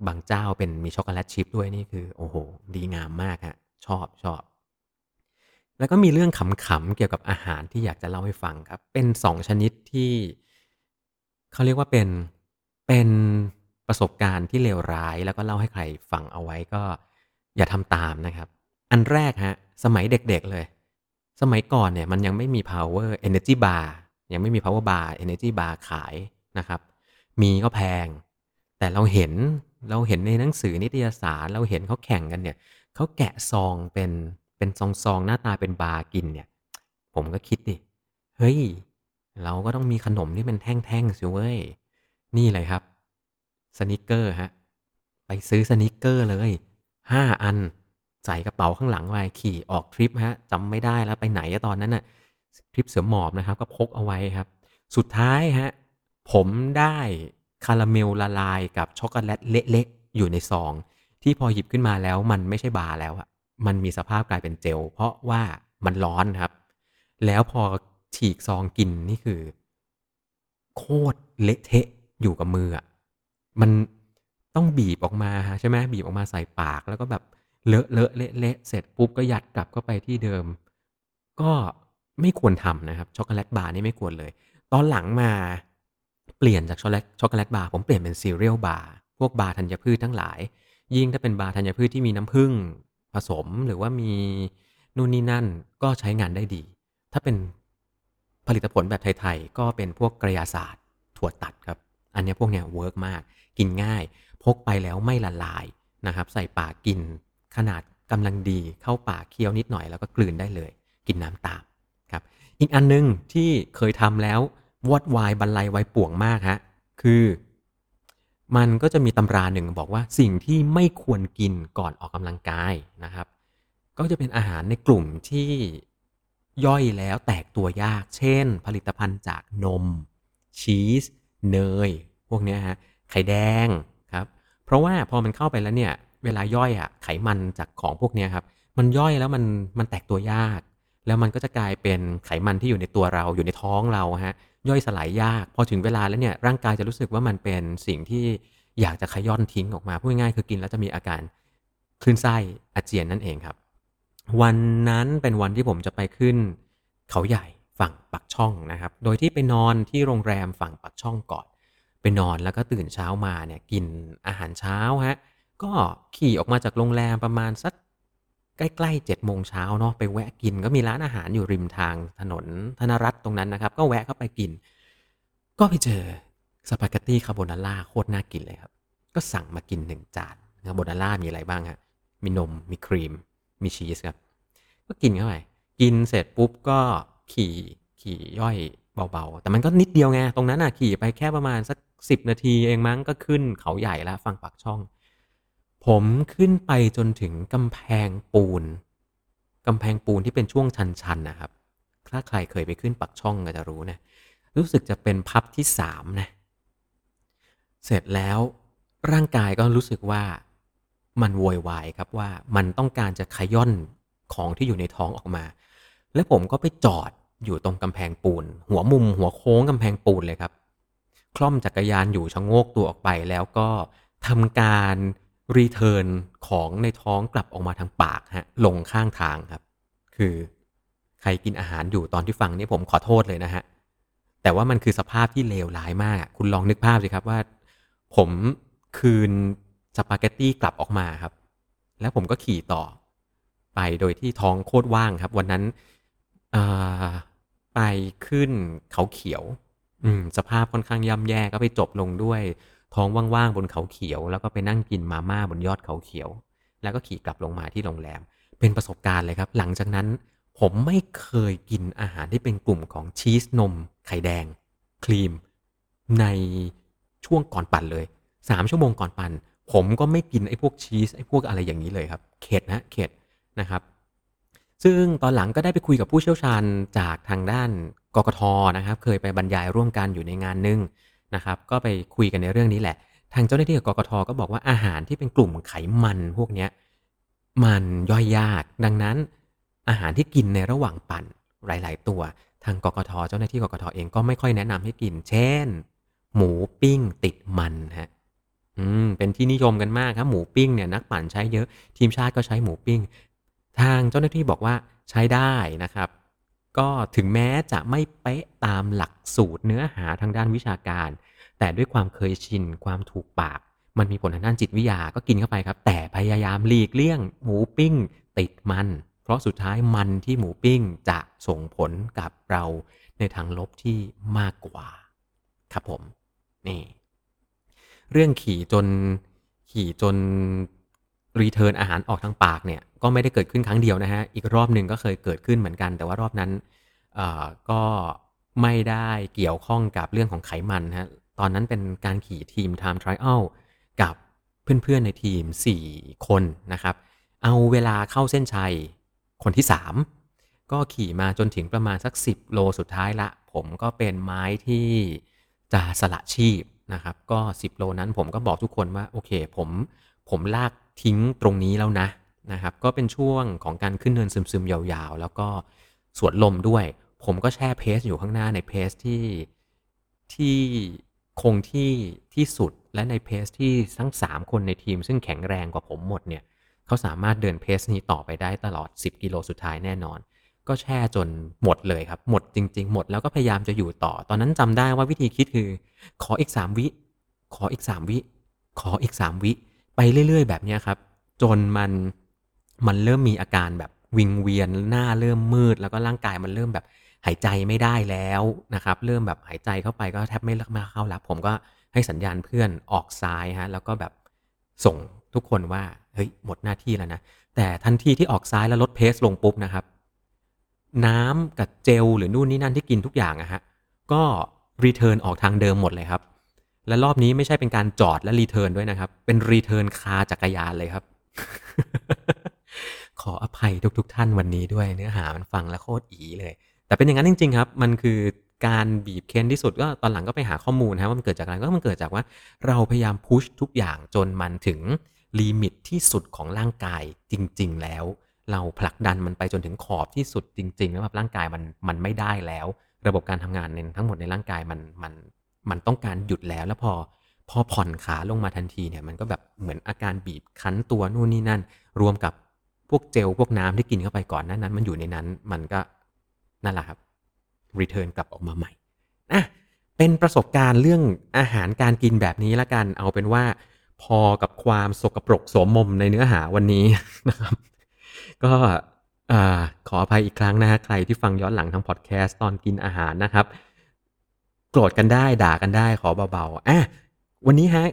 บางเจ้าเป็นมีช็อกโกแลตชิพด้วยนี่คือ โอ้โห ดีงามมากฮะชอบชอบ แล้วก็มีเรื่องขำๆเกี่ยวกับอาหารที่อยากจะเล่าให้ฟังครับ เป็นสองชนิดที่เขาเรียกว่าเป็นเป็นประสบการณ์ที่เลวร้าย แล้วก็เล่าให้ใครฟังเอาไว้ก็อย่าทำตามนะครับ อันแรกฮะ สมัยเด็กๆเลย สมัยก่อนเนี่ยมันยังไม่มี power energy bar ยังไม่มี power bar energy bar ขายนะครับ มีก็แพง แต่เราเห็นเราเห็นในหนังสือนิตยสารเราเห็นเขาแข่งกันเนี่ยเขาแกะซองเป็นเป็นซองซองหน้าตาเป็นบาร์กินเนี่ย ผมก็คิดดิเฮ้ย เราก็ต้องมีขนมที่เป็นแท่งๆสิเว้ย นี่เลยครับ Snickers ฮะ ไปซื้อ Snickers เลยห้าอัน ใส่กระเป๋าข้างหลังไว้ขี่ออกทริปฮะจำไม่ได้แล้วไปไหนตอนนั้นน่ะทริปเสือหมอบนะครับก็พกเอาไว้ครับ สุดท้ายฮะผมได้คาราเมลละลายกับช็อกโกแลตเละๆอยู่ในซอง ที่พอหยิบขึ้นมาแล้วมันไม่ใช่บาร์แล้วอะมันมีสภาพกลายเป็นเจล เพราะว่ามันร้อนครับ แล้วพอฉีกซองกินนี่คือ โคตรเละเทะอยู่กับมืออะมันต้องบีบออกมาใช่ไหมบีบออกมาใส่ปากแล้วก็แบบ เลอะเลอะเละเละเสร็จปุ๊บก็ยัดกลับเข้าไปที่เดิม ก็ไม่ควรทำนะครับช็อกโกแลตบาร์นี่ไม่ควรเลย ตอนหลังมาเปลี่ยนจากช็อกโกแลตช็อกโกแลตบาร์ผมเปลี่ยนเป็น cereal bar พวกบาร์ธัญพืชทั้งหลาย ยิ่งถ้าเป็นบาร์ธัญพืชที่มีน้ำผึ้งผสมหรือว่ามีนู่นนี่นั่นก็ใช้งานได้ดี ถ้าเป็นผลิตผลแบบไทยๆ ก็เป็นพวกกระยาศาสตร์ถั่วตัดครับ อันนี้พวกเนี้ย work มาก กินง่าย พกไปแล้วไม่ละลายนะครับ ใส่ปากกิน ขนาดกำลังดีเข้าปากเคี้ยวนิดหน่อยแล้วก็กลืนได้เลย กินน้ำตามครับ อีกอันนึงที่เคยทำแล้ววอดวายบรรลัยไวป่วงมากฮะคือมันก็จะมีตำราหนึ่งบอกว่าสิ่งที่ไม่ควรกินก่อนออกกำลังกายนะครับ ก็จะเป็นอาหารในกลุ่มที่ย่อยแล้วแตกตัวยาก เช่น ผลิตภัณฑ์จากนม ชีส เนย พวกนี้ฮะไข่แดงครับ เพราะว่าพอมันเข้าไปแล้วเนี่ย เวลาย่อยอะไขมันจากของพวกนี้ครับ มันย่อยแล้วมันมันแตกตัวยาก แล้วมันก็จะกลายเป็นไขมันที่อยู่ในตัวเราอยู่ในท้องเราฮะย่อยสลายยาก พอถึงเวลาแล้วเนี่ยร่างกายจะรู้สึกว่ามันเป็นสิ่งที่อยากจะขย่อนทิ้งออกมาพูดง่ายๆคือกินแล้วจะมีอาการคลื่นไส้อาเจียนนั่นเองครับ วันนั้นเป็นวันที่ผมจะไปขึ้น เขาใหญ่ฝั่งปักช่องนะครับ โดยที่ไปนอนที่โรงแรมฝั่งปักช่องก่อน ไปนอนแล้วก็ตื่นเช้ามาเนี่ยกินอาหารเช้าฮะ ก็ขี่ออกมาจากโรงแรมประมาณสักใกล้ๆเจ็ดโมงเช้าเนาะไปแวะกินก็มีร้านอาหารอยู่ริมทางถนนธนรัตน์ตรงนั้นนะครับ ก็แวะเข้าไปกิน ก็ไปเจอสปาเกตตี้คาโบนาร่าโคตรน่ากินเลยครับ ก็สั่งมากินหนึ่งจานคาโบนาร่ามีอะไรบ้างฮะมีนมมีครีม มีชีสครับ ก็กินเข้าไปกินเสร็จปุ๊บก็ขี่ขี่ย่อยเบาๆ แต่มันก็นิดเดียวไง ตรงนั้นอะขี่ไปแค่ประมาณสักสิบนาทีเองมั้งก็ขึ้นเขาใหญ่แล้วฝั่งปากช่อง ผมขึ้นไปจนถึงกำแพงปูน กำแพงปูนที่เป็นช่วงชันๆนะครับ ถ้าใครเคยไปขึ้นปักช่องก็จะรู้นะ รู้สึกจะเป็นพับที่สามนะ เสร็จแล้วร่างกายก็รู้สึกว่ามันโวยวายครับว่ามันต้องการจะขย่อนของที่อยู่ในท้องออกมา แล้วผมก็ไปจอดอยู่ตรงกำแพงปูน หัวมุมหัวโค้งกำแพงปูนเลยครับ คล่อมจักรยานอยู่ชะโงกตัวออกไปแล้วก็ทำการ รีเทิร์นของในท้องกลับออกมาทางปากฮะลงข้างทางครับ คือใครกินอาหารอยู่ตอนที่ฟังนี่ผมขอโทษเลยนะฮะ แต่ว่ามันคือสภาพที่เลวร้ายมาก คุณลองนึกภาพสิครับว่า ผมคืนสปาเกตตี้กลับออกมาครับ แล้วผมก็ขี่ต่อ ไปโดยที่ท้องโคตรว่างครับ วันนั้นไปขึ้นเขาเขียว อืม สภาพค่อนข้างย่ำแย่ก็ไปจบลงด้วย ท้องว่างๆบนเขาเขียว แล้วก็ไปนั่งกินมาม่าบนยอดเขาเขียว แล้วก็ขี่กลับลงมาที่โรงแรม เป็นประสบการณ์เลยครับ หลังจากนั้น ผมไม่เคยกินอาหารที่เป็นกลุ่มของชีสนม ไข่แดง ครีม ในช่วงก่อนปั่นเลยสามชั่วโมงก่อนปั่นผมก็ไม่กินไอ้พวกชีสไอ้พวกอะไรอย่างนี้เลยครับ เข็ดนะเข็ดนะครับ ซึ่งตอนหลังก็ได้ไปคุยกับผู้เชี่ยวชาญจากทางด้านกกทนะครับ เคยไปบรรยายร่วมกันอยู่ในงานนึง นะครับก็ไปคุยกันในเรื่องนี้แหละ ทางเจ้าหน้าที่กับกกทก็บอกว่าอาหารที่เป็นกลุ่มไขมันพวกเนี้ยมันย่อยยาก ดังนั้น อาหารที่กินในระหว่างปั่นหลาย ๆ ตัว ทางกกทเจ้าหน้าที่กกทเองก็ไม่ค่อยแนะนำให้กิน เช่น หมูปิ้งติดมันฮะอืมเป็นที่นิยมกันมากครับหมูปิ้งเนี่ยนักปั่นใช้เยอะทีมชาติก็ใช้หมูปิ้ง ทางเจ้าหน้าที่บอกว่าใช้ได้นะครับ ก็ถึงแม้จะไม่เป๊ะตามหลักสูตรเนื้อหาทางด้านวิชาการ แต่ด้วยความเคยชินความถูกปาก มันมีผลทางด้านจิตวิทยาก็กินเข้าไปครับ แต่พยายามหลีกเลี่ยง หมูปิ้ง ติดมัน เพราะสุดท้ายมันที่หมูปิ้งจะส่งผลกับเราในทางลบที่มากกว่า ครับผมนี่เรื่องขี่จนขี่จน รีเทิร์นอาหารออกทางปากเนี่ยก็ไม่ได้เกิดขึ้นครั้งเดียวนะฮะ อีกรอบหนึ่งก็เคยเกิดขึ้นเหมือนกัน แต่ว่ารอบนั้นก็ไม่ได้เกี่ยวข้องกับเรื่องของไขมันฮะ ตอนนั้นเป็นการขี่ทีม Time Trial กับเพื่อนๆในทีม 4 คนนะครับ เอาเวลาเข้าเส้นชัยคนที่ 3 ก็ขี่มาจนถึงประมาณสัก 10 โลสุดท้ายละ ผมก็เป็นไม้ที่จะสละชีพนะครับ ก็ 10 โลนั้นผมก็บอกทุกคนว่า โอเค ผมผมลาก ทิ้งตรงนี้แล้วนะนะครับ ก็เป็นช่วงของการขึ้นเนินซึมๆยาวๆ แล้วก็สวนลมด้วย ผมก็แช่เพสอยู่ข้างหน้าในเพสที่ที่คงที่ที่สุดและในเพสที่ทั้ง 3 คนในทีมซึ่งแข็งแรงกว่าผมหมดเนี่ยเขาสามารถเดินเพสนี้ต่อไปได้ตลอด 10 กิโลสุดท้ายแน่นอน ก็แช่จนหมดเลยครับ หมดจริง ๆ หมดแล้วก็พยายามจะอยู่ต่อ ตอนนั้นจำได้ว่าวิธีคิดคือ ขออีก 3 วิ ขออีก 3 วิ ขออีก 3 วิ ไปเรื่อย ๆ แบบนี้ครับ จนมันมันเริ่มมีอาการแบบวิงเวียนหน้าเริ่มมืด แล้วก็ร่างกายมันเริ่มแบบหายใจไม่ได้แล้วนะครับ เริ่มแบบหายใจเข้าไปก็แทบไม่มาแล้วครับ ผมก็ให้สัญญาณเพื่อนออกซ้ายฮะแล้วก็แบบส่งทุกคนว่าเฮ้ยหมดหน้าที่แล้วนะแต่ทันทีที่ออกซ้ายแล้วลด pace ลงปุ๊บนะครับ น้ำกับเจลหรือนู่นนี่นั่นที่กินทุกอย่างอะฮะก็ return ออกทางเดิมหมดเลยครับ และรอบนี้ไม่ใช่เป็นการจอดและ return ด้วยนะครับ เป็น return คาจักรยานเลยครับ ขออภัยทุกๆทท่านวันนี้ด้วยเนื้อหามันฟังแล้วโคตรอีเลย แต่เป็นอย่างนั้นจริง ๆ ครับ มันคือการบีบเค้นที่สุดก็ตอนหลังก็ไปหาข้อมูลนะว่ามันเกิดจากอะไรก็มันเกิดจากว่า เราพยายามพุชทุกอย่างจนมันถึงลิมิตที่สุดของร่างกายจริง ๆ แล้ว เราผลักดันมันไปจนถึงขอบที่สุดจริง ๆ แล้วแบบร่างกายมันมันไม่ได้แล้ว ระบบการทำงานในทั้งหมดในร่างกายมันมัน มันต้องการหยุดแล้วแล้วพอพอผ่อนขาลงมาทันทีเนี่ยมันก็แบบเหมือนอาการบีบคั้นตัวนู่นนี่นั่น รวมกับพวกเจลพวกน้ำที่กินเข้าไปก่อนนั้นนั้น มันอยู่ในนั้นมันก็นั่นแหละครับรีเทิร์นกลับออกมาใหม่อะเป็นประสบการณ์เรื่องอาหารการกินแบบนี้ละกันเอาเป็นว่า พอกับความสกปรกสมมมในเนื้อหาวันนี้นะครับ ก็ขออภัยอีกครั้งนะฮะใครที่ฟังย้อนหลังทางพอดแคสต์ตอนกินอาหารนะครับ โกรธกันได้ด่ากันได้ขอเบาๆอะวันนี้ฮะ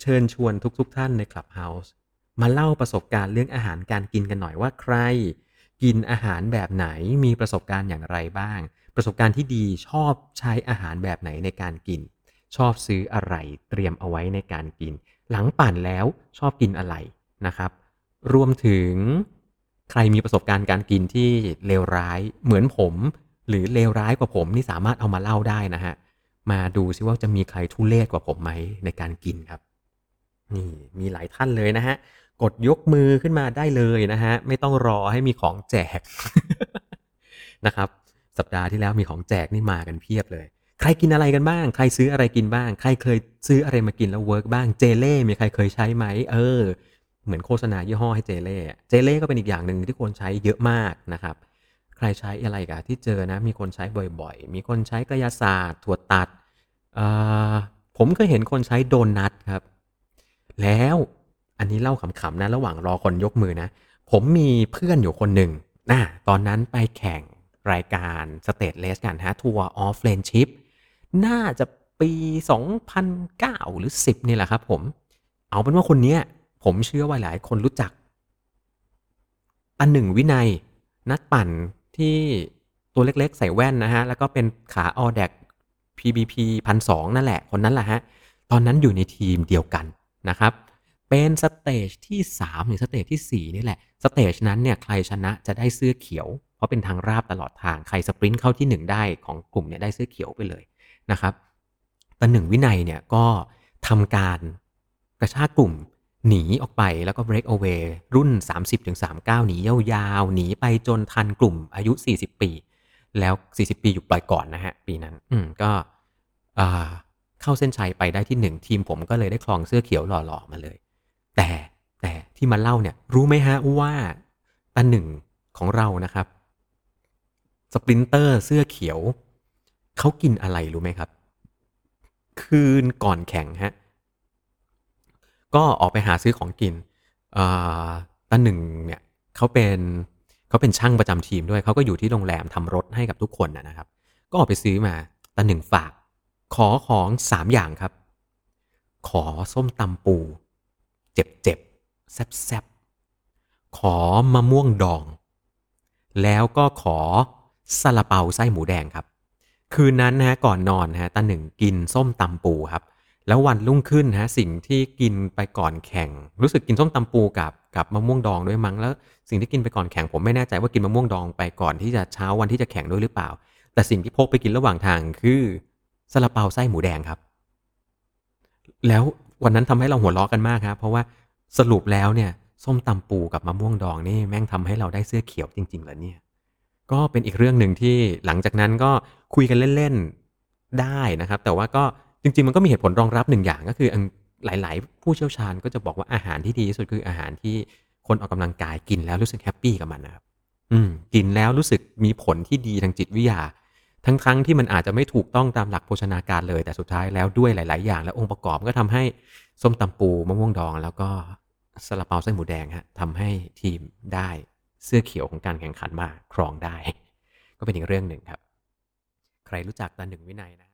เชิญชวนทุกๆทท่านในคลับเฮาส์มาเล่าประสบการณ์เรื่องอาหารการกินกันหน่อยว่าใคร กินอาหารแบบไหนมีประสบการณ์อย่างไรบ้าง ประสบการณ์ที่ดีชอบใช้อาหารแบบไหนในการกิน ชอบซื้ออะไรเตรียมเอาไว้ในการกิน หลังปั่นแล้วชอบกินอะไรนะครับ รวมถึงใครมีประสบการณ์การกินที่เลวร้ายเหมือนผม หรือเลวร้ายกว่าผมนี่สามารถเอามาเล่าได้นะฮะ มาดูซิว่าจะมีใครทุเลศกว่าผมไหมในการกินครับ นี่มีหลายท่านเลยนะฮะ กดยกมือขึ้นมาได้เลยนะฮะ ไม่ต้องรอให้มีของแจกนะครับ สัปดาห์ที่แล้วมีของแจกนี่มากันเพียบเลย ใครกินอะไรกันบ้าง ใครซื้ออะไรกินบ้าง ใครเคยซื้ออะไรมากินแล้วเวิร์กบ้าง เจเล่ มีใครเคยใช้ไหม เออ เหมือนโฆษณายี่ห้อให้เจเล่ เจเล่ก็เป็นอีกอย่างหนึ่งที่คนใช้เยอะมากนะครับ ใครใช้อะไรกันที่เจอนะ มีคนใช้บ่อยๆ มีคนใช้กระยาศาสตร์ถั่วตัด ผมเคยเห็นคนใช้โดนัทครับ แล้วอันนี้เล่าขำๆนะ ระหว่างรอคนยกมือนะ ผมมีเพื่อนอยู่คนหนึ่งนะตอนนั้นไปแข่งรายการ stage race กันฮะ Tour of Friendship น่าจะปี 2009 หรือ 10 นี่แหละครับผม เอาเป็นว่าคนเนี้ยผมเชื่อว่าหลายคนรู้จักตันหนึ่งวินัยนักปั่น ที่ตัวเล็กๆ ใส่แว่นนะฮะ แล้วก็เป็นขา Audax PBP พันสองนั่นแหละ คนนั้นแหละฮะ ตอนนั้นอยู่ในทีมเดียวกันนะครับ เป็น stage ที่ 3 หรือ stage ที่ 4 นี่แหละ stage นั้นเนี่ยใครชนะจะได้เสื้อเขียว เพราะเป็นทางราบตลอดทาง ใคร sprint เข้าที่ 1 ได้ของกลุ่มเนี่ยได้เสื้อเขียวไปเลยนะครับตันหนึ่งวินัยเนี่ยก็ทำการกระชากกลุ่ม หนีออกไปแล้วก็ break away รุ่น 30-39 หนียาวๆ หนีไปจนทันกลุ่มอายุ 40 ปี แล้ว 40 ปีอยู่ปล่อยก่อนนะฮะ ปีนั้น อืมก็เข้าเส้นชัยไปได้ที่หนึ่งทีมผมก็เลยได้ครองเสื้อเขียวหล่อๆมาเลย แต่แต่ที่มาเล่าเนี่ย รู้ไหมฮะว่าตาหนึ่งของเรานะครับสปรินเตอร์เสื้อเขียวเขากินอะไรรู้ไหมครับ คืนก่อนแข่งฮะ ก็ออกไปหาซื้อของกินตาหนึ่งเนี่ยเขาเป็นเขาเป็นช่างประจำทีมด้วยเขาก็อยู่ที่โรงแรมทำรถให้กับทุกคนนะครับ ก็ออกไปซื้อมาตาหนึ่งฝาก ขอของสามอย่างครับ ขอส้มตำปู เจ็บเจ็บแซบแซบขอมะม่วงดอง แล้วก็ขอซาลาเปาไส้หมูแดงครับ คืนนั้นนะฮะก่อนนอนนะฮะตาหนึ่งกินส้มตำปูครับ แล้ววันรุ่งขึ้นฮะสิ่งที่กินไปก่อนแข่ง รู้สึกกินส้มตำปูกับกับมะม่วงดองด้วยมั้งแล้วสิ่งที่กินไปก่อนแข่งผมไม่แน่ใจว่ากินมะม่วงดองไปก่อนที่จะเช้าวันที่จะแข่งด้วยหรือเปล่า แต่สิ่งที่พกไปกินระหว่างทางคือซาลาเปาไส้หมูแดงครับ แล้ววันนั้นทำให้เราหัวเราะกันมากครับ เพราะว่าสรุปแล้วเนี่ยส้มตำปูกับมะม่วงดองนี่แม่งทำให้เราได้เสื้อเขียวจริงๆเหรอเนี่ย ก็เป็นอีกเรื่องหนึ่งที่หลังจากนั้นก็คุยกันเล่นๆได้นะครับ แต่ว่าก็ จริง ๆ มันก็มีเหตุผลรองรับหนึ่งอย่างก็คือหลาย ๆ ผู้เชี่ยวชาญก็จะบอกว่าอาหารที่ดีที่สุดคืออาหารที่คนออกกำลังกายกินแล้วรู้สึกแฮปปี้กับมันนะครับอืมกินแล้วรู้สึกมีผลที่ดีทางจิตวิทยา ทั้งๆทที่มันอาจจะไม่ถูกต้องตามหลักโภชนาการเลย แต่สุดท้ายแล้วด้วยหลาย ๆ อย่าง และองค์ประกอบก็ทำให้ส้มตำปูมะม่วงดอง แล้วก็ซาลาเปาไส้หมูแดงฮะทำให้ทีมได้เสื้อเขียวของการแข่งขันมาครองได้ ก็เป็นอีกเรื่องหนึ่งครับ ใครรู้จักตาหนึ่งวินัยนะ